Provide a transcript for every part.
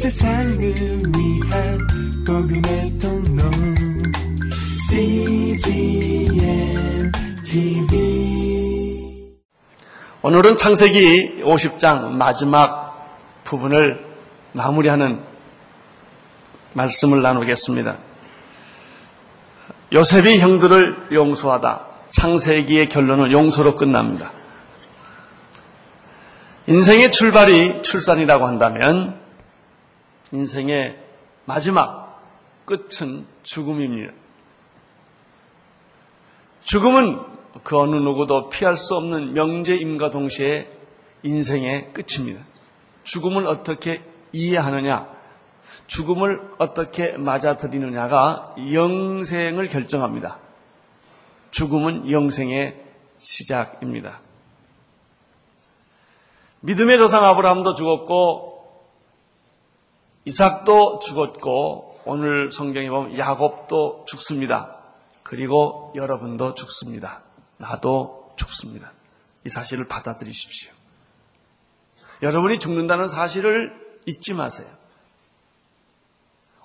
세상을 위한 복음의 통로 CGM TV 오늘은 창세기 50장 마지막 부분을 마무리하는 말씀을 나누겠습니다. 요셉이 형들을 용서하다. 창세기의 결론은 용서로 끝납니다. 인생의 출발이 출산이라고 한다면 인생의 마지막 끝은 죽음입니다. 죽음은 그 어느 누구도 피할 수 없는 명제임과 동시에 인생의 끝입니다. 죽음을 어떻게 이해하느냐, 죽음을 어떻게 맞아들이느냐가 영생을 결정합니다. 죽음은 영생의 시작입니다. 믿음의 조상 아브라함도 죽었고 이삭도 죽었고 오늘 성경에 보면 야곱도 죽습니다. 그리고 여러분도 죽습니다. 나도 죽습니다. 이 사실을 받아들이십시오. 여러분이 죽는다는 사실을 잊지 마세요.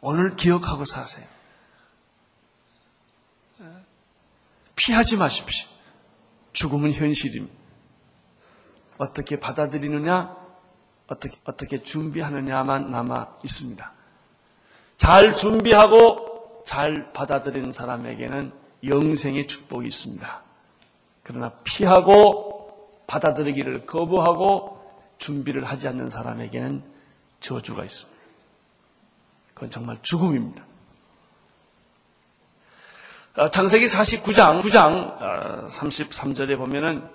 오늘 기억하고 사세요. 피하지 마십시오. 죽음은 현실입니다. 어떻게 받아들이느냐, 어떻게, 어떻게 준비하느냐만 남아 있습니다. 잘 준비하고 잘 받아들이는 사람에게는 영생의 축복이 있습니다. 그러나 피하고 받아들이기를 거부하고 준비를 하지 않는 사람에게는 저주가 있습니다. 그건 정말 죽음입니다. 어, 창세기 49장, 9장 33절에 보면은 어,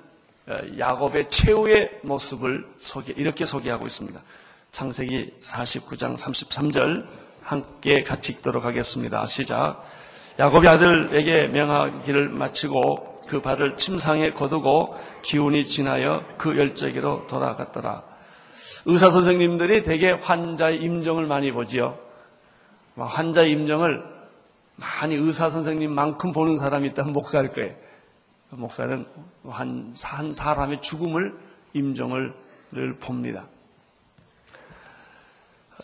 야곱의 최후의 모습을 소개, 이렇게 소개하고 있습니다. 창세기 49장 33절 함께 같이 읽도록 하겠습니다. 시작. 야곱이 아들에게 명하기를 마치고 그 발을 침상에 거두고 기운이 지나여 그 열정기로 돌아갔더라. 의사 선생님들이 대개 환자의 임종을 많이 보지요. 환자의 임종을 많이 의사 선생님만큼 보는 사람이 있다면 목사일 거예요. 목사는 한, 한 사람의 죽음을 임종을 봅니다.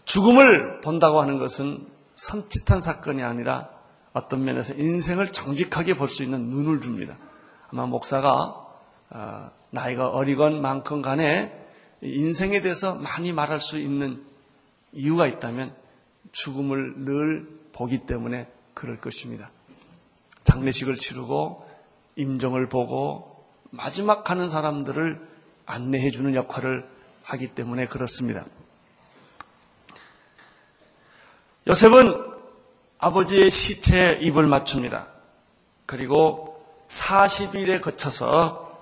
죽음을 본다고 하는 것은 섬찟한 사건이 아니라 어떤 면에서 인생을 정직하게 볼 수 있는 눈을 줍니다. 아마 목사가 어, 나이가 어리건 많건 간에 인생에 대해서 많이 말할 수 있는 이유가 있다면 죽음을 늘 보기 때문에 그럴 것입니다. 장례식을 치르고 임종을 보고 마지막 가는 사람들을 안내해 주는 역할을 하기 때문에 그렇습니다. 요셉은 아버지의 시체에 입을 맞춥니다. 그리고 40일에 거쳐서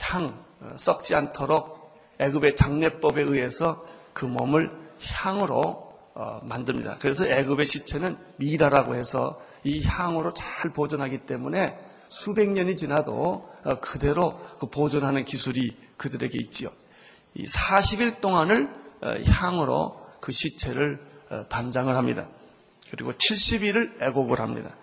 향 썩지 않도록 애굽의 장례법에 의해서 그 몸을 향으로 어, 만듭니다. 그래서 애굽의 시체는 미라라고 해서 이 향으로 잘 보존하기 때문에 수백 년이 지나도 어, 그대로 그 보존하는 기술이 그들에게 있지요. 이 40일 동안을 어, 향으로 그 시체를 단장을 합니다. 그리고 70일을 애곡을 합니다.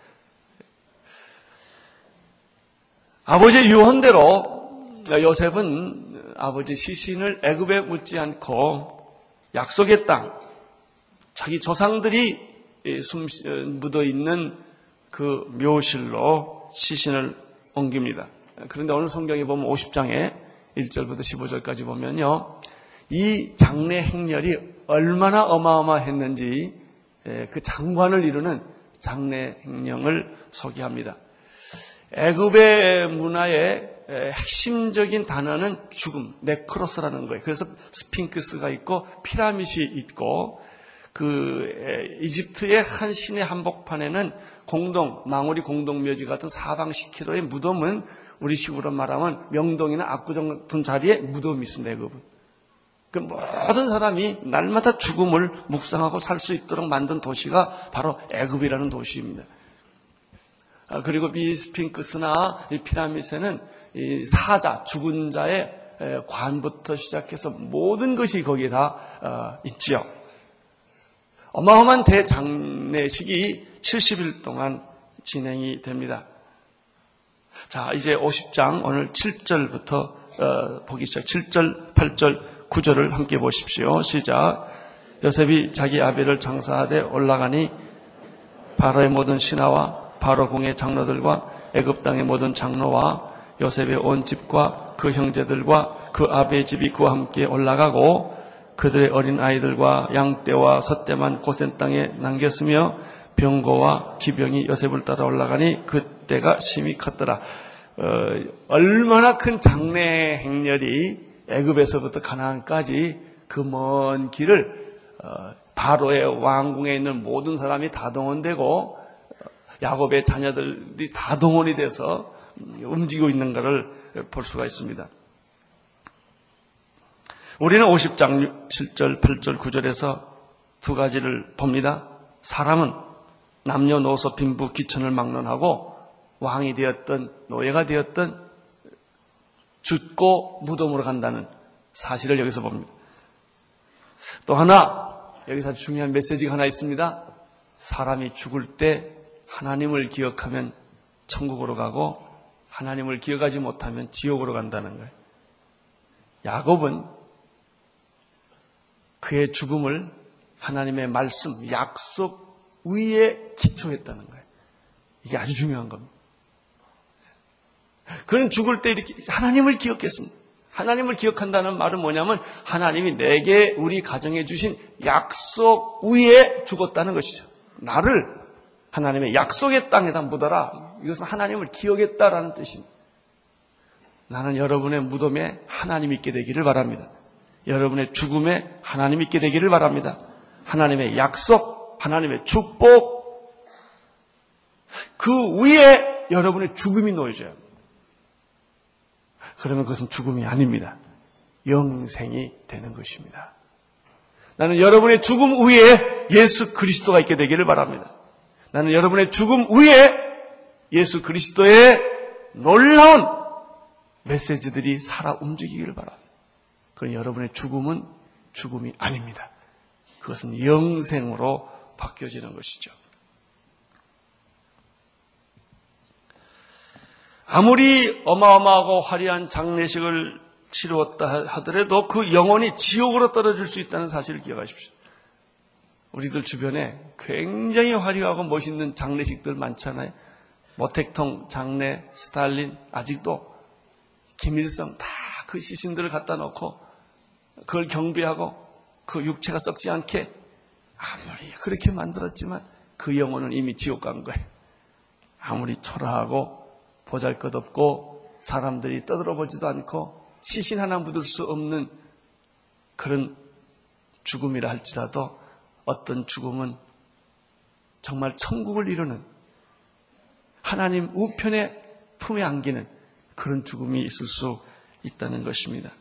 아버지의 유언대로 요셉은 아버지 시신을 애굽에 묻지 않고 약속의 땅, 자기 조상들이 숨 묻어 있는 그 묘실로 시신을 옮깁니다. 그런데 오늘 성경에 보면 50장에 1절부터 15절까지 보면요. 이 장례 행렬이 얼마나 어마어마했는지 그 장관을 이루는 장례 행령을 소개합니다. 애굽의 문화의 핵심적인 단어는 죽음, 네크로스라는 거예요. 그래서 스핑크스가 있고 피라밋이 있고 그 이집트의 한 신의 한복판에는 공동 망우리 공동묘지 같은 사방 10km의 무덤은 우리 식으로 말하면 명동이나 압구정 같은 자리에 무덤이 있습니다. 애굽은. 그 모든 사람이 날마다 죽음을 묵상하고 살 수 있도록 만든 도시가 바로 애굽이라는 도시입니다. 아, 그리고 이 스핑크스나 이 피라미드에는 이 사자, 죽은 자의 관부터 시작해서 모든 것이 거기에 다 어, 있지요. 어마어마한 대장례식이 70일 동안 진행이 됩니다. 자, 이제 50장 오늘 7절부터 어, 보기 시작. 7절, 8절, 9절을 함께 보십시오. 시작. 요셉이 자기 아비를 장사하되 올라가니 바로의 모든 신하와 바로 궁의 장로들과 애굽 땅의 모든 장로와 요셉의 온 집과 그 형제들과 그 아비의 집이 그와 함께 올라가고 그들의 어린 아이들과 양떼와 숫대만 고센 땅에 남겼으며 병거와 기병이 요셉을 따라 올라가니 그때가 심히 컸더라. 어, 얼마나 큰 장래 행렬이 애굽에서부터 가나안까지 그 먼 길을 어, 바로의 왕궁에 있는 모든 사람이 다 동원되고 야곱의 자녀들이 다 동원이 돼서 움직이고 있는 것을 볼 수가 있습니다. 우리는 50장 7절, 8절, 9절에서 두 가지를 봅니다. 사람은 남녀노소 빈부 기천을 막론하고 왕이 되었던 노예가 되었던 죽고 무덤으로 간다는 사실을 여기서 봅니다. 또 하나 여기서 중요한 메시지가 하나 있습니다. 사람이 죽을 때 하나님을 기억하면 천국으로 가고 하나님을 기억하지 못하면 지옥으로 간다는 거예요. 야곱은 그의 죽음을 하나님의 말씀, 약속 위에 기초했다는 거예요. 이게 아주 중요한 겁니다. 그는 죽을 때 이렇게 하나님을 기억했습니다. 하나님을 기억한다는 말은 뭐냐면 하나님이 내게 우리 가정에 주신 약속 위에 죽었다는 것이죠. 나를 하나님의 약속의 땅에다 묻어라. 이것은 하나님을 기억했다라는 뜻입니다. 나는 여러분의 무덤에 하나님 있게 되기를 바랍니다. 여러분의 죽음에 하나님 있게 되기를 바랍니다. 하나님의 약속, 하나님의 축복, 그 위에 여러분의 죽음이 놓여져요. 그러면 그것은 죽음이 아닙니다. 영생이 되는 것입니다. 나는 여러분의 죽음 위에 예수 그리스도가 있게 되기를 바랍니다. 나는 여러분의 죽음 위에 예수 그리스도의 놀라운 메시지들이 살아 움직이기를 바랍니다. 그럼 여러분의 죽음은 죽음이 아닙니다. 그것은 영생으로 바뀌어지는 것이죠. 아무리 어마어마하고 화려한 장례식을 치루었다 하더라도 그 영혼이 지옥으로 떨어질 수 있다는 사실을 기억하십시오. 우리들 주변에 굉장히 화려하고 멋있는 장례식들 많잖아요. 모택통, 장례, 스탈린, 아직도 김일성 다 그 시신들을 갖다 놓고 그걸 경비하고 그 육체가 썩지 않게 아무리 그렇게 만들었지만 그 영혼은 이미 지옥 간 거예요. 아무리 초라하고 보잘 것 없고 사람들이 떠들어보지도 않고 시신 하나 묻을 수 없는 그런 죽음이라 할지라도 어떤 죽음은 정말 천국을 이루는 하나님 우편의 품에 안기는 그런 죽음이 있을 수 있다는 것입니다.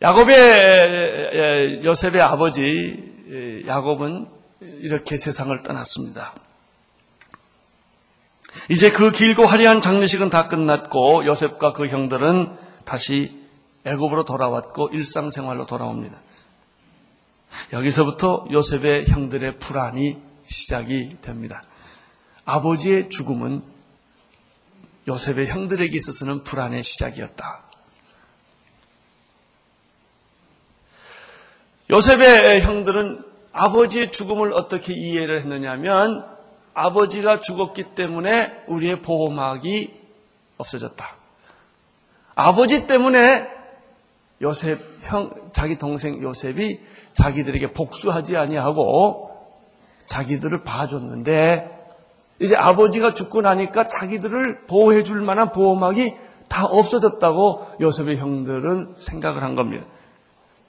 야곱의 요셉의 아버지 야곱은 이렇게 세상을 떠났습니다. 이제 그 길고 화려한 장례식은 다 끝났고 요셉과 그 형들은 다시 애굽으로 돌아왔고 일상생활로 돌아옵니다. 여기서부터 요셉의 형들의 불안이 시작이 됩니다. 아버지의 죽음은 요셉의 형들에게 있어서는 불안의 시작이었다. 요셉의 형들은 아버지의 죽음을 어떻게 이해를 했느냐면 아버지가 죽었기 때문에 우리의 보호막이 없어졌다. 아버지 때문에 요셉 형 자기 동생 요셉이 자기들에게 복수하지 아니하고 자기들을 봐줬는데 이제 아버지가 죽고 나니까 자기들을 보호해 줄 만한 보호막이 다 없어졌다고 요셉의 형들은 생각을 한 겁니다.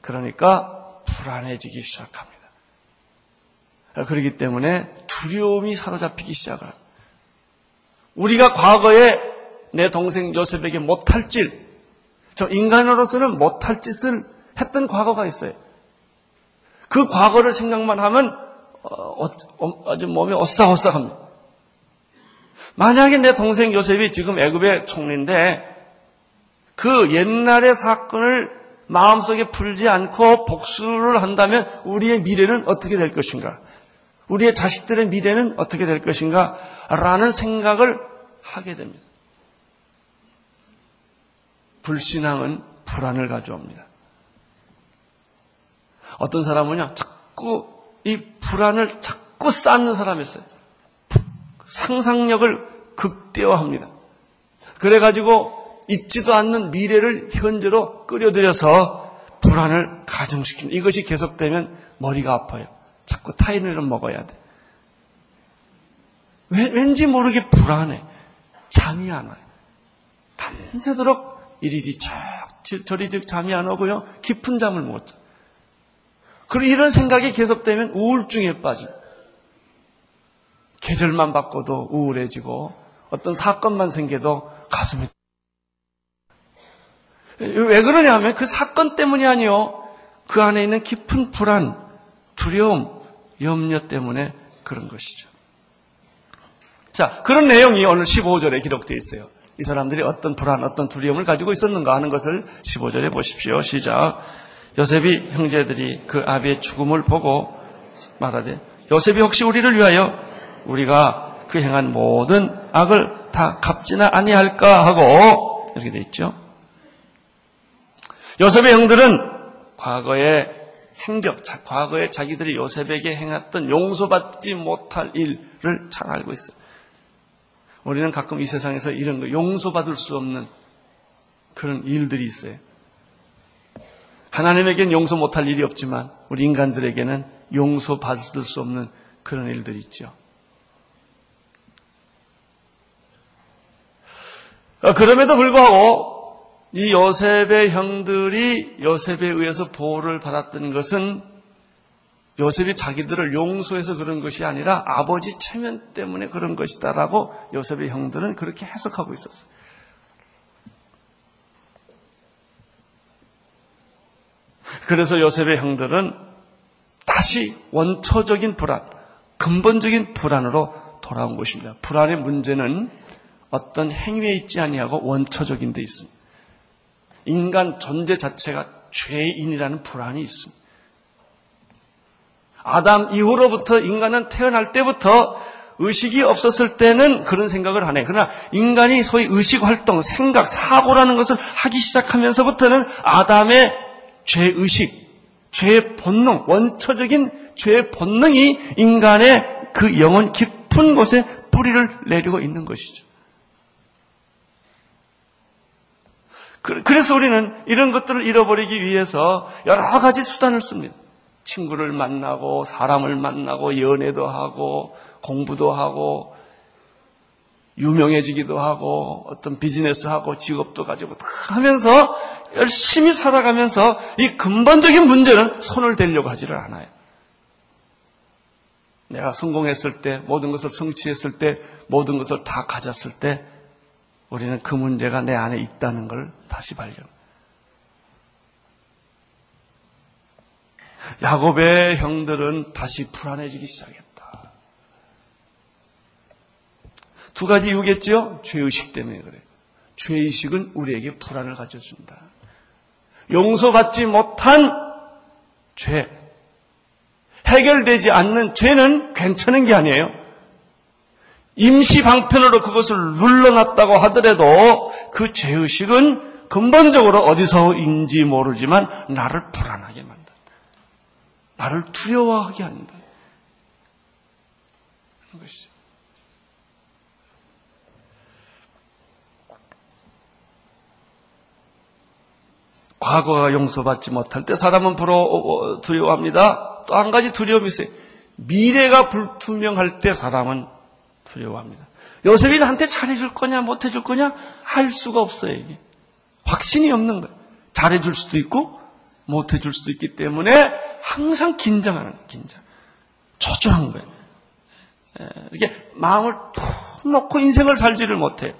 그러니까 불안해지기 시작합니다. 그렇기 때문에 두려움이 사로잡히기 시작을 합니다. 우리가 과거에 내 동생 요셉에게 못할 짓, 저 인간으로서는 못할 짓을 했던 과거가 있어요. 그 과거를 생각만 하면 어, 어, 아주 몸이 오싹오싹합니다. 만약에 내 동생 요셉이 지금 애굽의 총리인데 그 옛날의 사건을 마음속에 풀지 않고 복수를 한다면 우리의 미래는 어떻게 될 것인가? 우리의 자식들의 미래는 어떻게 될 것인가? 라는 생각을 하게 됩니다. 불신앙은 불안을 가져옵니다. 어떤 사람은요, 자꾸 이 불안을 자꾸 쌓는 사람이 있어요. 상상력을 극대화합니다. 그래가지고 있지도 않는 미래를 현재로 끌어들여서 불안을 가중시키는 이것이 계속되면 머리가 아파요. 자꾸 타이레놀을 먹어야 돼. 왠지 모르게 불안해. 잠이 안 와요. 밤새도록 이리뒤 저리뒤 잠이 안 오고요. 깊은 잠을 못 자. 그리고 이런 생각이 계속되면 우울증에 빠집니다. 계절만 바꿔도 우울해지고 어떤 사건만 생겨도 가슴이 왜 그러냐면 그 사건 때문이 아니요. 그 안에 있는 깊은 불안, 두려움, 염려 때문에 그런 것이죠. 자, 그런 내용이 오늘 15절에 기록되어 있어요. 이 사람들이 어떤 불안, 어떤 두려움을 가지고 있었는가 하는 것을 15절에 보십시오. 시작. 요셉이 형제들이 그 아비의 죽음을 보고 말하되 요셉이 혹시 우리를 위하여 우리가 그 행한 모든 악을 다 갚지나 아니할까 하고 이렇게 돼 있죠. 요셉의 형들은 과거의 행적, 과거에 자기들이 요셉에게 행했던 용서받지 못할 일을 잘 알고 있어요. 우리는 가끔 이 세상에서 이런 거 용서받을 수 없는 그런 일들이 있어요. 하나님에겐 용서 못할 일이 없지만 우리 인간들에게는 용서받을 수 없는 그런 일들이 있죠. 어, 그럼에도 불구하고 이 요셉의 형들이 요셉에 의해서 보호를 받았던 것은 요셉이 자기들을 용서해서 그런 것이 아니라 아버지 체면 때문에 그런 것이다라고 요셉의 형들은 그렇게 해석하고 있었어요. 그래서 요셉의 형들은 다시 원초적인 불안, 근본적인 불안으로 돌아온 것입니다. 불안의 문제는 어떤 행위에 있지 아니하고 원초적인 데 있습니다. 인간 존재 자체가 죄인이라는 불안이 있습니다. 아담 이후로부터 인간은 태어날 때부터 의식이 없었을 때는 그런 생각을 하네. 그러나 인간이 소위 의식 활동, 생각, 사고라는 것을 하기 시작하면서부터는 아담의 죄의식, 죄의 본능, 원초적인 죄의 본능이 인간의 그 영혼 깊은 곳에 뿌리를 내리고 있는 것이죠. 그래서 우리는 이런 것들을 잃어버리기 위해서 여러 가지 수단을 씁니다. 친구를 만나고 사람을 만나고 연애도 하고 공부도 하고 유명해지기도 하고 어떤 비즈니스 하고 직업도 가지고 하면서 열심히 살아가면서 이 근본적인 문제는 손을 대려고 하지를 않아요. 내가 성공했을 때 모든 것을 성취했을 때 모든 것을 다 가졌을 때 우리는 그 문제가 내 안에 있다는 걸 다시 발견. 야곱의 형들은 다시 불안해지기 시작했다. 두 가지 이유겠죠? 죄의식 때문에 그래요. 죄의식은 우리에게 불안을 가져준다. 용서받지 못한 죄. 해결되지 않는 죄는 괜찮은 게 아니에요. 임시 방편으로 그것을 눌러놨다고 하더라도 그 죄의식은 근본적으로 어디서인지 모르지만 나를 불안하게 만든다. 나를 두려워하게 한다. 과거가 용서받지 못할 때 사람은 부러 두려워합니다. 또 한 가지 두려움이 있어요. 미래가 불투명할 때 사람은 두려워합니다. 요셉이 나한테 잘해줄 거냐, 못해줄 거냐, 할 수가 없어요, 이게. 확신이 없는 거예요. 잘해줄 수도 있고, 못해줄 수도 있기 때문에 항상 긴장하는 거예요, 긴장. 초조한 거예요. 예, 이렇게 마음을 툭 놓고 인생을 살지를 못해요.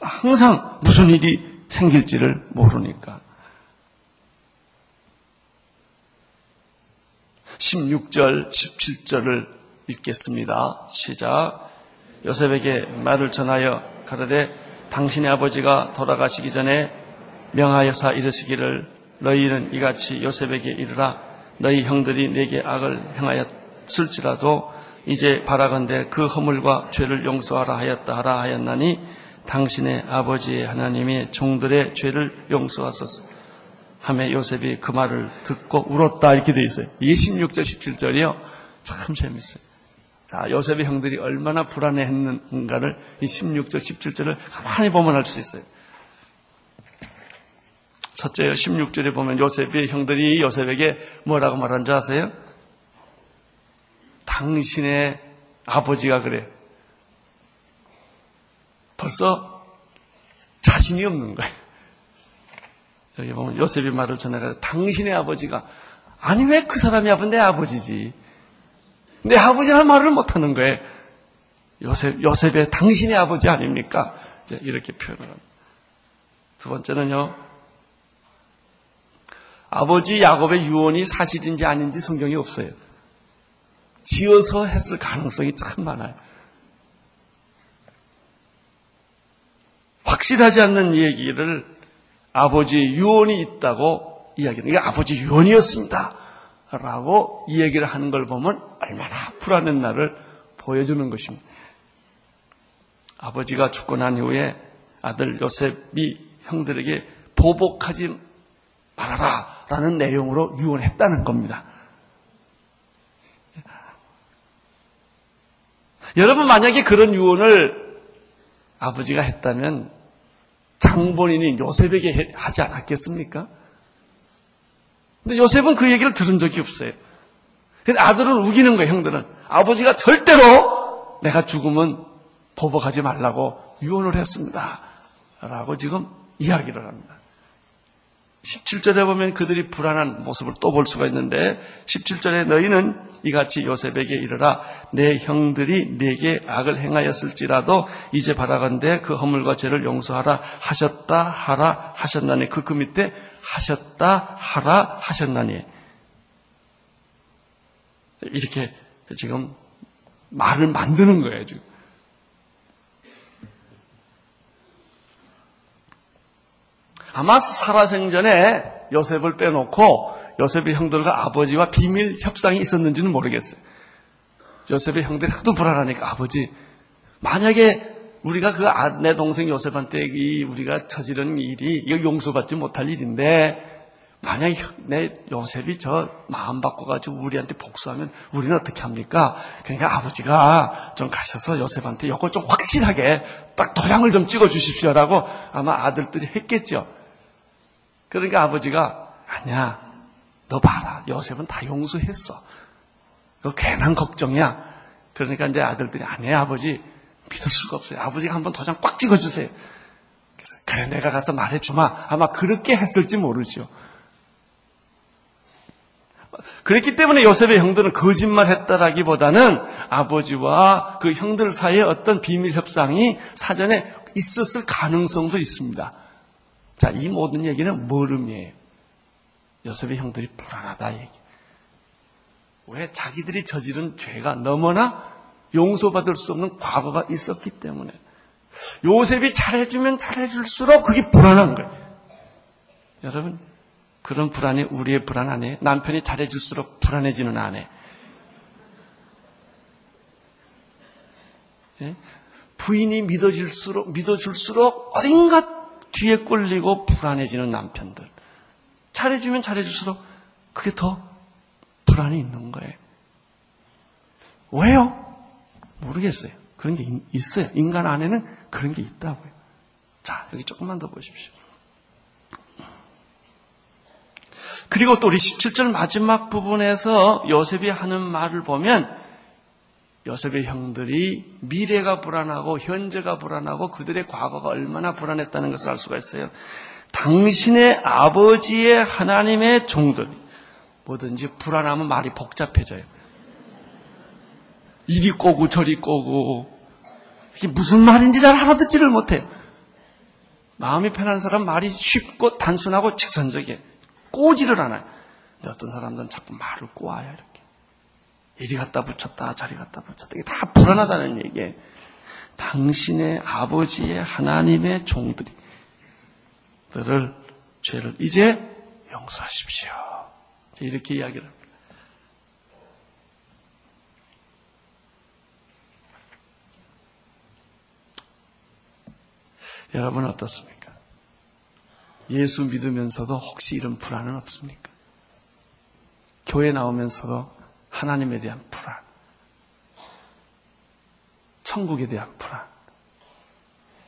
항상 무슨 일이 생길지를 모르니까. 16절, 17절을 읽겠습니다. 시작. 요셉에게 말을 전하여 가르되 당신의 아버지가 돌아가시기 전에 명하여사 이르시기를 너희는 이같이 요셉에게 이르라 너희 형들이 내게 악을 행하였을지라도 이제 바라건대 그 허물과 죄를 용서하라 하였다 하라 하였나니 당신의 아버지 하나님이 종들의 죄를 용서하소서 하며 요셉이 그 말을 듣고 울었다 이렇게 돼 있어요. 26절 17절이요. 참 재밌어요. 자, 요셉의 형들이 얼마나 불안해했는가를 이 16절 17절을 가만히 보면 알 수 있어요. 첫째 16절에 보면 요셉의 형들이 요셉에게 뭐라고 말한 줄 아세요? 당신의 아버지가 그래. 벌써 자신이 없는 거예요. 여기 보면 요셉이 말을 전해가 당신의 아버지가 아니 왜 그 사람이 아픈 내 아버지지. 내 아버지라는 말을 못하는 거예요. 요셉, 요셉의 당신의 아버지 아닙니까? 이렇게 표현을 합니다. 두 번째는요, 아버지 야곱의 유언이 사실인지 아닌지 성경이 없어요. 지어서 했을 가능성이 참 많아요. 확실하지 않는 얘기를 아버지 유언이 있다고 이야기하는 게 아버지 유언이었습니다. 라고 이 얘기를 하는 걸 보면 얼마나 불안한 날을 보여주는 것입니다. 아버지가 죽고 난 이후에 아들 요셉이 형들에게 보복하지 말아라 라는 내용으로 유언했다는 겁니다. 여러분 만약에 그런 유언을 아버지가 했다면 장본인이 요셉에게 하지 않았겠습니까? 근데 요셉은 그 얘기를 들은 적이 없어요. 근데 아들은 우기는 거예요, 형들은. 아버지가 절대로 내가 죽으면 보복하지 말라고 유언을 했습니다. 라고 지금 이야기를 합니다. 17절에 보면 그들이 불안한 모습을 또 볼 수가 있는데 17절에 너희는 이같이 요셉에게 이르라 내 형들이 내게 악을 행하였을지라도 이제 바라건대 그 허물과 죄를 용서하라 하셨다 하라 하셨나니 그, 그 밑에 하셨다 하라 하셨나니 이렇게 지금 말을 만드는 거예요 지금 아마 살아생전에 요셉을 빼놓고 요셉의 형들과 아버지와 비밀 협상이 있었는지는 모르겠어요. 요셉의 형들이 하도 불안하니까 아버지 만약에 우리가 그 내 동생 요셉한테 이 우리가 저지른 일이 이거 용서받지 못할 일인데 만약 내 요셉이 저 마음 바꿔가지고 우리한테 복수하면 우리는 어떻게 합니까? 그러니까 아버지가 좀 가셔서 요셉한테 이거 좀 확실하게 딱 도장을 좀 찍어 주십시오라고 아마 아들들이 했겠죠. 그러니까 아버지가 아니야 너 봐라 요셉은 다 용서했어. 그 괜한 걱정이야. 그러니까 이제 아들들이 아니야 아버지 믿을 수가 없어요. 아버지가 한번 도장 꽉 찍어 주세요. 그래서 그래 내가 가서 말해주마. 아마 그렇게 했을지 모르죠. 그랬기 때문에 요셉의 형들은 거짓말했다라기보다는 아버지와 그 형들 사이에 어떤 비밀 협상이 사전에 있었을 가능성도 있습니다. 자, 이 모든 얘기는 모름이에요. 요셉의 형들이 불안하다 얘기. 왜 자기들이 저지른 죄가 너무나 용서받을 수 없는 과거가 있었기 때문에 요셉이 잘해주면 잘해줄수록 그게 불안한 거예요. 여러분 그런 불안이 우리의 불안 아니에요? 남편이 잘해줄수록 불안해지는 아내. 예? 부인이 믿어질수록 믿어줄수록 어딘가 뒤에 꼴리고 불안해지는 남편들. 잘해주면 잘해줄수록 그게 더 불안이 있는 거예요. 왜요? 모르겠어요. 그런 게 있어요. 인간 안에는 그런 게 있다고요. 자, 여기 조금만 더 보십시오. 그리고 또 우리 17절 마지막 부분에서 요셉이 하는 말을 보면 요셉의 형들이 미래가 불안하고 현재가 불안하고 그들의 과거가 얼마나 불안했다는 것을 알 수가 있어요. 당신의 아버지의 하나님의 종들 뭐든지 불안하면 말이 복잡해져요. 이리 꼬고 저리 꼬고 이게 무슨 말인지 잘 알아듣지를 못해요. 마음이 편한 사람 말이 쉽고 단순하고 직선적이에요. 꼬지를 않아요. 근데 어떤 사람들은 자꾸 말을 꼬아요. 이렇게. 이리 갖다 붙였다, 저리 갖다 붙였다. 이게 다 불안하다는 얘기예요. 당신의 아버지의 하나님의 종들이 들을 죄를 이제 용서하십시오. 이렇게 이야기를 합니다. 여러분 어떻습니까? 예수 믿으면서도 혹시 이런 불안은 없습니까? 교회 나오면서도 하나님에 대한 불안, 천국에 대한 불안,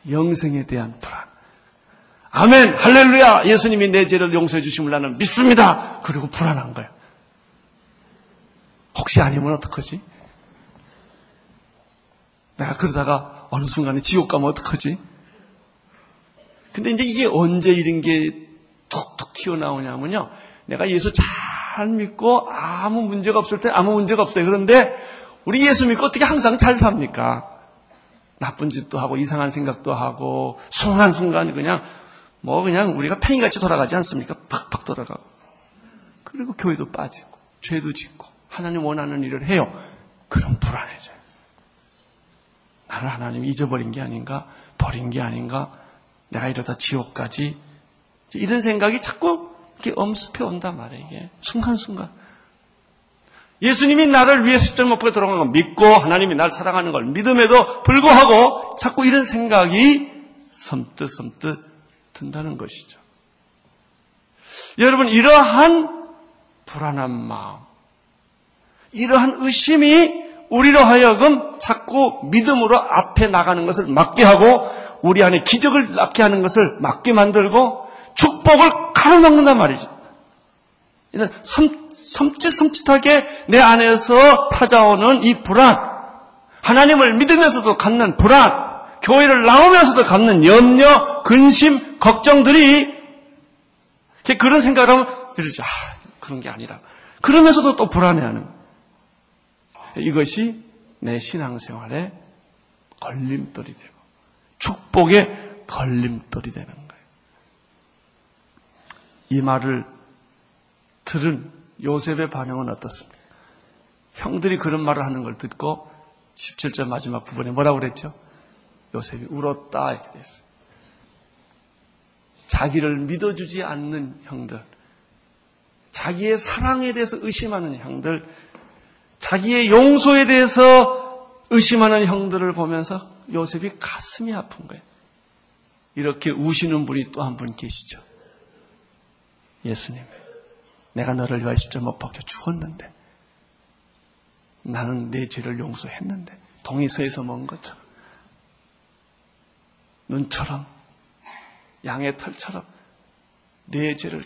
영생에 대한 불안. 아멘, 할렐루야! 예수님이 내 죄를 용서해 주심을 나는 믿습니다! 그리고 불안한 거예요. 혹시 아니면 어떡하지? 내가 그러다가 어느 순간에 지옥 가면 어떡하지? 근데 이제 이게 언제 이런 게 톡톡 튀어나오냐면요. 내가 예수 잘 믿고 아무 문제가 없을 때 아무 문제가 없어요. 그런데 우리 예수 믿고 어떻게 항상 잘 삽니까? 나쁜 짓도 하고 이상한 생각도 하고 순간순간 그냥 뭐 그냥 우리가 팽이같이 돌아가지 않습니까? 팍팍 돌아가고. 그리고 교회도 빠지고 죄도 짓고 하나님 원하는 일을 해요. 그럼 불안해져요. 나를 하나님 잊어버린 게 아닌가? 버린 게 아닌가? 내가 이러다 지옥까지 이런 생각이 자꾸 이렇게 엄습해 온단 말이에요. 이게 순간순간. 예수님이 나를 위해 십자가 못 박에 들어간 걸 믿고 하나님이 날 사랑하는 걸 믿음에도 불구하고 자꾸 이런 생각이 섬뜩 섬뜩 든다는 것이죠. 여러분 이러한 불안한 마음, 이러한 의심이 우리로 하여금 자꾸 믿음으로 앞에 나가는 것을 막게 하고 우리 안에 기적을 낳게 하는 것을 막게 만들고 축복을 가로막는단 말이죠. 섬, 섬찟섬찟하게 내 안에서 찾아오는 이 불안, 하나님을 믿으면서도 갖는 불안, 교회를 나오면서도 갖는 염려, 근심, 걱정들이 그런 생각을 하면 이러죠. 아, 그런 게 아니라. 그러면서도 또 불안해하는. 이것이 내 신앙생활에 걸림돌이 되고 축복의 걸림돌이 되는 거예요. 이 말을 들은 요셉의 반응은 어떻습니까? 형들이 그런 말을 하는 걸 듣고 17절 마지막 부분에 뭐라고 그랬죠? 요셉이 울었다 이렇게 됐어요. 자기를 믿어주지 않는 형들, 자기의 사랑에 대해서 의심하는 형들, 자기의 용서에 대해서 의심하는 형들을 보면서 요셉이 가슴이 아픈 거예요. 이렇게 우시는 분이 또 한 분 계시죠. 예수님, 내가 너를 위하여 십자 못 박혀 죽었는데, 나는 내 죄를 용서했는데, 동의서에서 먼 것처럼, 눈처럼, 양의 털처럼, 내 죄를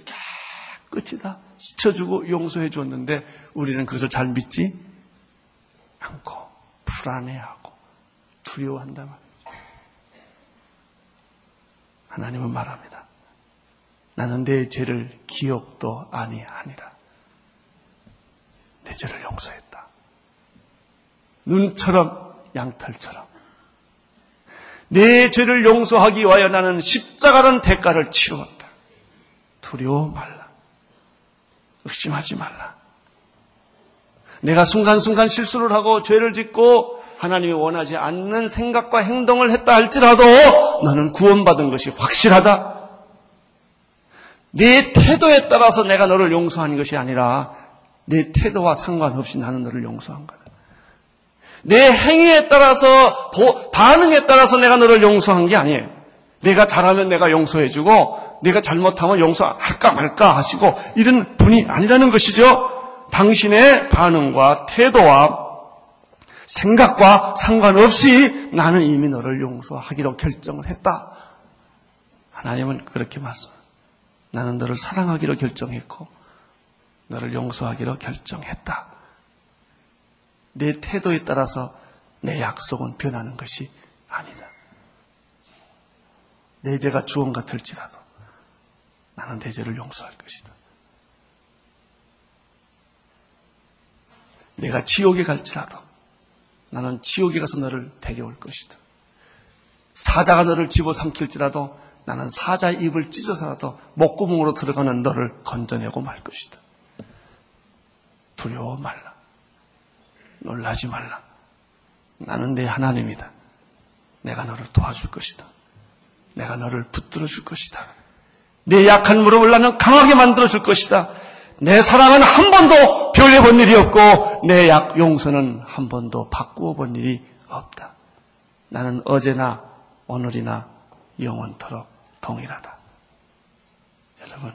깨끗이 다 씻어주고 용서해 주었는데, 우리는 그것을 잘 믿지 않고, 불안해하고, 두려워한다 말이죠. 하나님은 말합니다. 나는 내 죄를 기억도 아니하니라. 내 죄를 용서했다. 눈처럼 양털처럼 내 죄를 용서하기 위하여 나는 십자가라는 대가를 치루었다. 두려워 말라. 의심하지 말라. 내가 순간순간 실수를 하고 죄를 짓고 하나님이 원하지 않는 생각과 행동을 했다 할지라도 너는 구원받은 것이 확실하다. 내 태도에 따라서 내가 너를 용서하는 것이 아니라 내 태도와 상관없이 나는 너를 용서한 거다. 내 행위에 따라서 반응에 따라서 내가 너를 용서한 게 아니에요. 내가 잘하면 내가 용서해주고 내가 잘못하면 용서할까 말까 하시고 이런 분이 아니라는 것이죠. 당신의 반응과 태도와 생각과 상관없이 나는 이미 너를 용서하기로 결정을 했다. 하나님은 그렇게 말씀하셨습니다. 나는 너를 사랑하기로 결정했고 너를 용서하기로 결정했다. 내 태도에 따라서 내 약속은 변하는 것이 아니다. 내 죄가 주원 같을지라도 나는 내 죄를 용서할 것이다. 내가 지옥에 갈지라도 나는 지옥에 가서 너를 데려올 것이다. 사자가 너를 집어삼킬지라도 나는 사자의 입을 찢어서라도 목구멍으로 들어가는 너를 건져내고 말 것이다. 두려워 말라. 놀라지 말라. 나는 내 하나님이다. 내가 너를 도와줄 것이다. 내가 너를 붙들어 줄 것이다. 내 약한 무릎을 나는 강하게 만들어 줄 것이다. 내 사랑은 한 번도 변해 본 일이 없고 내 약 용서는 한 번도 바꾸어 본 일이 없다. 나는 어제나 오늘이나 영원토록 동일하다. 여러분,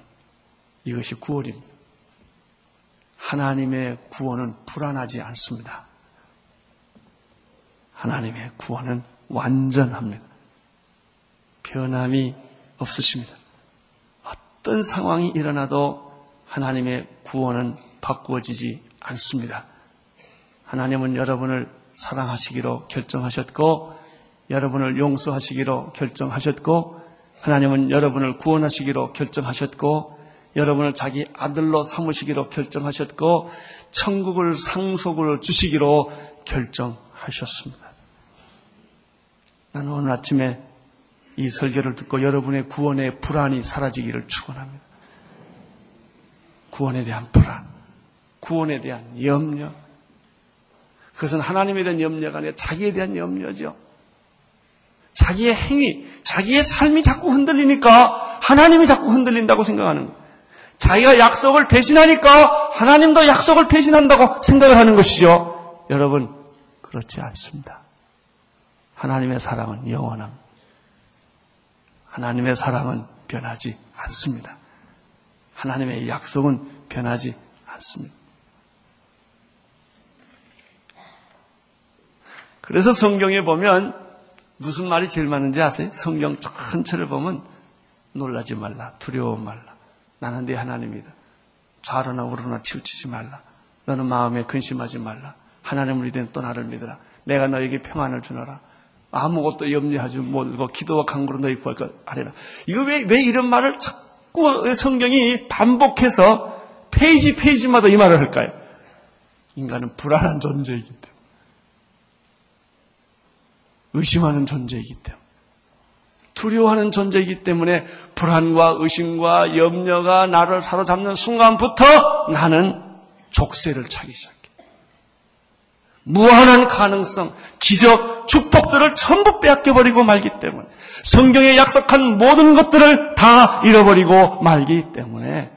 이것이 구원입니다. 하나님의 구원은 불안하지 않습니다. 하나님의 구원은 완전합니다. 변함이 없으십니다. 어떤 상황이 일어나도 하나님의 구원은 바꾸어지지 않습니다. 하나님은 여러분을 사랑하시기로 결정하셨고, 여러분을 용서하시기로 결정하셨고, 하나님은 여러분을 구원하시기로 결정하셨고, 여러분을 자기 아들로 삼으시기로 결정하셨고, 천국을 상속을 주시기로 결정하셨습니다. 나는 오늘 아침에 이 설교를 듣고 여러분의 구원의 불안이 사라지기를 축원합니다. 구원에 대한 불안, 구원에 대한 염려. 그것은 하나님에 대한 염려가 아니라 자기에 대한 염려죠. 자기의 행위, 자기의 삶이 자꾸 흔들리니까 하나님이 자꾸 흔들린다고 생각하는 거예요. 자기가 약속을 배신하니까 하나님도 약속을 배신한다고 생각을 하는 것이죠. 여러분, 그렇지 않습니다. 하나님의 사랑은 영원합니다. 하나님의 사랑은 변하지 않습니다. 하나님의 약속은 변하지 않습니다. 그래서 성경에 보면 무슨 말이 제일 많은지 아세요? 성경 전체를 보면 놀라지 말라, 두려워 말라. 나는 네 하나님이다. 좌로나 우로나 치우치지 말라. 너는 마음에 근심하지 말라. 하나님을 믿으면 또 나를 믿으라. 내가 너에게 평안을 주노라. 아무것도 염려하지 말고 기도와 간구로 너희 구할 것 아니라. 이거 왜, 왜 이런 말을 자꾸 성경이 반복해서 페이지 페이지마다 이 말을 할까요? 인간은 불안한 존재이기 때문에. 의심하는 존재이기 때문에. 두려워하는 존재이기 때문에 불안과 의심과 염려가 나를 사로잡는 순간부터 나는 족쇄를 차기 시작해. 무한한 가능성, 기적, 축복들을 전부 빼앗겨버리고 말기 때문에 성경에 약속한 모든 것들을 다 잃어버리고 말기 때문에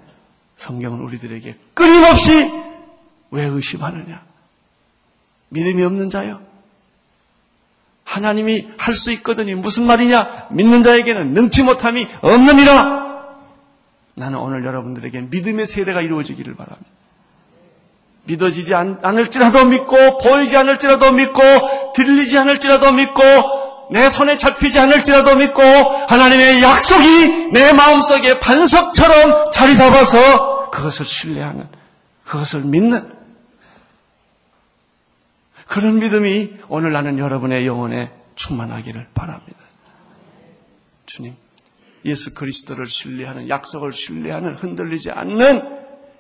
성경은 우리들에게 끊임없이 왜 의심하느냐? 믿음이 없는 자요? 하나님이 할 수 있거든요. 무슨 말이냐? 믿는 자에게는 능치 못함이 없느니라. 나는 오늘 여러분들에게 믿음의 세례가 이루어지기를 바랍니다. 믿어지지 않을지라도 믿고 보이지 않을지라도 믿고 들리지 않을지라도 믿고 내 손에 잡히지 않을지라도 믿고 하나님의 약속이 내 마음속에 반석처럼 자리 잡아서 그것을 신뢰하는 그것을 믿는 그런 믿음이 오늘 나는 여러분의 영혼에 충만하기를 바랍니다. 주님, 예수 그리스도를 신뢰하는 약속을 신뢰하는 흔들리지 않는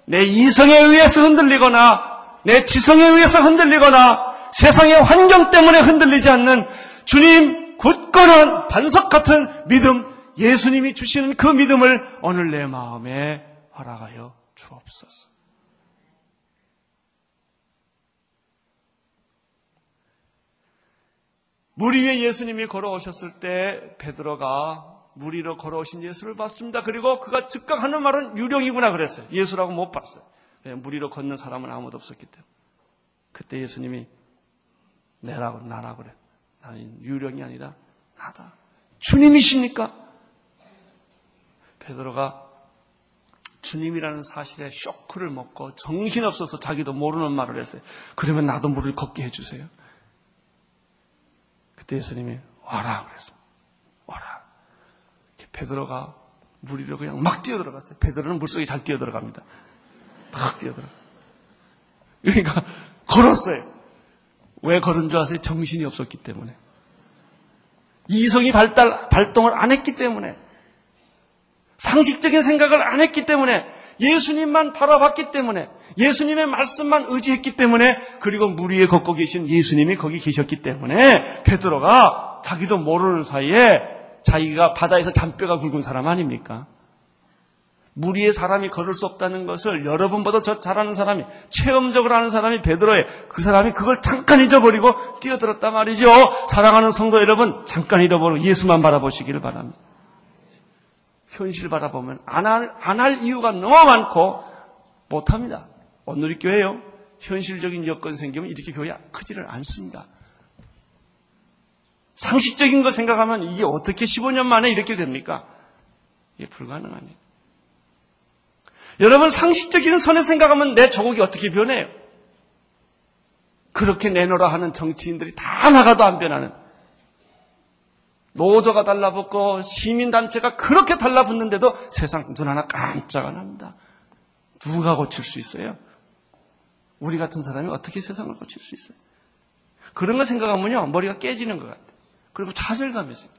내 이성에 의해서 흔들리거나 내 지성에 의해서 흔들리거나 세상의 환경 때문에 흔들리지 않는 주님 굳건한 반석 같은 믿음 예수님이 주시는 그 믿음을 오늘 내 마음에 허락하여 주옵소서. 물 위에 예수님이 걸어오셨을 때 베드로가 물 위로 걸어오신 예수를 봤습니다. 그리고 그가 즉각 하는 말은 유령이구나 그랬어요. 예수라고 못 봤어요. 물 위로 걷는 사람은 아무도 없었기 때문에. 그때 예수님이 내라고 나라고 그래. 나는 유령이 아니라 나다. 주님이십니까? 베드로가 주님이라는 사실에 쇼크를 먹고 정신없어서 자기도 모르는 말을 했어요. 그러면 나도 물을 걷게 해주세요. 그때 예수님이 와라 그랬어. 와라. 베드로가 물 위로 그냥 막 뛰어들어갔어요. 베드로는 물속에 잘 뛰어들어갑니다. 탁 뛰어들어. 그러니까 걸었어요. 왜 걸은 줄 아세요? 정신이 없었기 때문에. 이성이 발달, 발동을 안 했기 때문에. 상식적인 생각을 안 했기 때문에. 예수님만 바라봤기 때문에. 예수님의 말씀만 의지했기 때문에. 그리고 물 위에 걷고 계신 예수님이 거기 계셨기 때문에. 베드로가 자기도 모르는 사이에 자기가 바다에서 잔뼈가 굵은 사람 아닙니까? 물 위에 사람이 걸을 수 없다는 것을 여러분보다 더 잘하는 사람이 체험적으로 하는 사람이 베드로에 그 사람이 그걸 잠깐 잊어버리고 뛰어들었단 말이죠. 사랑하는 성도 여러분 잠깐 잃어버리고 예수만 바라보시기를 바랍니다. 현실 바라보면 안 할 안 할 이유가 너무 많고 못합니다. 오늘 이 교회요. 현실적인 여건 생기면 이렇게 교회 크지를 않습니다. 상식적인 거 생각하면 이게 어떻게 15년 만에 이렇게 됩니까? 이게 불가능합니다. 여러분 상식적인 선에 생각하면 내 조국이 어떻게 변해요? 그렇게 내놓으라 하는 정치인들이 다 나가도 안 변하는 노조가 달라붙고 시민단체가 그렇게 달라붙는데도 세상 눈 하나 깜짝 안 합니다. 누가 고칠 수 있어요? 우리 같은 사람이 어떻게 세상을 고칠 수 있어요? 그런 거 생각하면요, 머리가 깨지는 것 같아요. 그리고 좌절감이 있어요.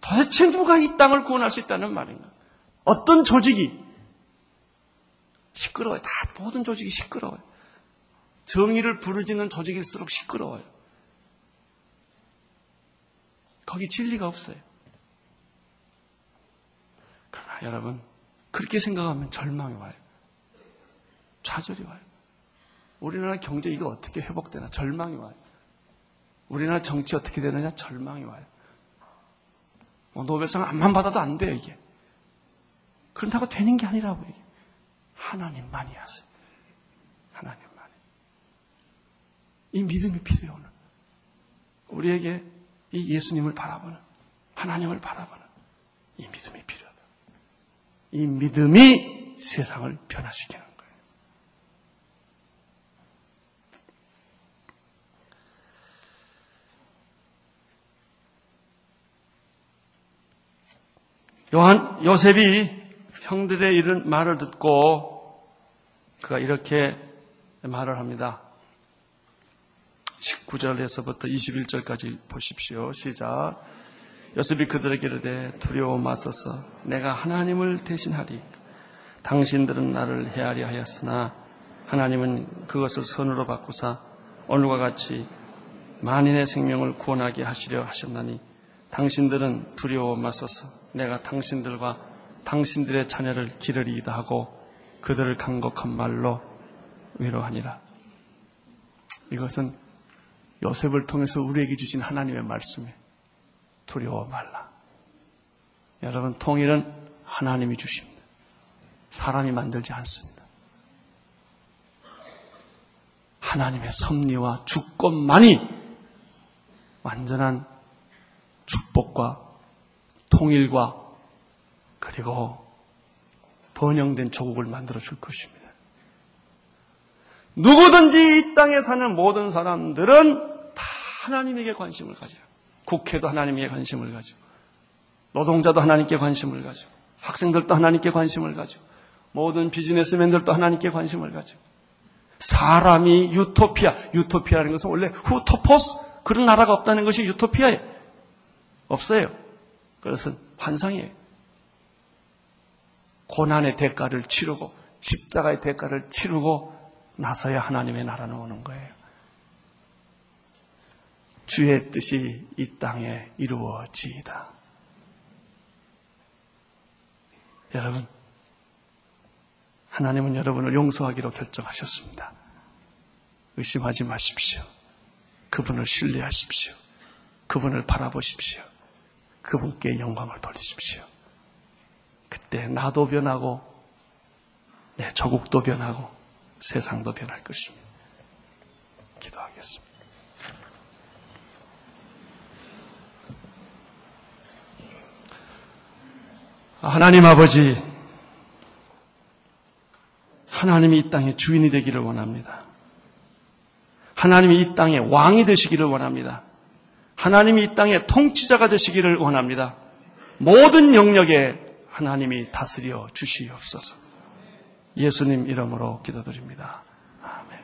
도대체 누가 이 땅을 구원할 수 있다는 말인가? 어떤 조직이 시끄러워요. 다 모든 조직이 시끄러워요. 정의를 부르짖는 조직일수록 시끄러워요. 거기 진리가 없어요. 그러나 여러분, 그렇게 생각하면 절망이 와요. 좌절이 와요. 우리나라 경제 이거 어떻게 회복되나 절망이 와요. 우리나라 정치 어떻게 되느냐 절망이 와요. 뭐 노벨상 안만 받아도 안 돼요 이게. 그런다고 되는 게 아니라고 이게. 하나님만이 하세요. 하나님만이. 이 믿음이 필요해요 오늘. 우리에게 이 예수님을 바라보는 하나님을 바라보는 이 믿음이 필요하다. 이 믿음이 세상을 변화시키는 거예요. 요한 요셉이 형들의 이런 말을 듣고 그가 이렇게 말을 합니다. 19절에서부터 21절까지 보십시오. 시작. 요셉이 그들에게 이르되 두려워 마소서 내가 하나님을 대신하리. 당신들은 나를 헤아려 하였으나 하나님은 그것을 선으로 바꾸사 오늘과 같이 만인의 생명을 구원하게 하시려 하셨나니 당신들은 두려워 마소서 내가 당신들과 당신들의 자녀를 기르리이다 하고 그들을 강곡한 말로 위로하니라. 이것은 요셉을 통해서 우리에게 주신 하나님의 말씀에 두려워 말라. 여러분, 통일은 하나님이 주십니다. 사람이 만들지 않습니다. 하나님의 섭리와 주권만이 완전한 축복과 통일과 그리고 번영된 조국을 만들어 줄 것입니다. 누구든지 이 땅에 사는 모든 사람들은 다 하나님에게 관심을 가져요. 국회도 하나님에게 관심을 가지고, 노동자도 하나님께 관심을 가지고, 학생들도 하나님께 관심을 가지고, 모든 비즈니스맨들도 하나님께 관심을 가지고, 사람이 유토피아, 유토피아라는 것은 원래 후토포스, 그런 나라가 없다는 것이 유토피아예요. 없어요. 그것은 환상이에요. 고난의 대가를 치르고, 십자가의 대가를 치르고, 나서야 하나님의 나라는 오는 거예요. 주의 뜻이 이 땅에 이루어지이다. 여러분, 하나님은 여러분을 용서하기로 결정하셨습니다. 의심하지 마십시오. 그분을 신뢰하십시오. 그분을 바라보십시오. 그분께 영광을 돌리십시오. 그때 나도 변하고 내 조국도 변하고 세상도 변할 것입니다. 기도하겠습니다. 하나님 아버지, 하나님이 이 땅의 주인이 되기를 원합니다. 하나님이 이 땅의 왕이 되시기를 원합니다. 하나님이 이 땅의 통치자가 되시기를 원합니다. 모든 영역에 하나님이 다스려 주시옵소서. 예수님 이름으로 기도드립니다. 아멘.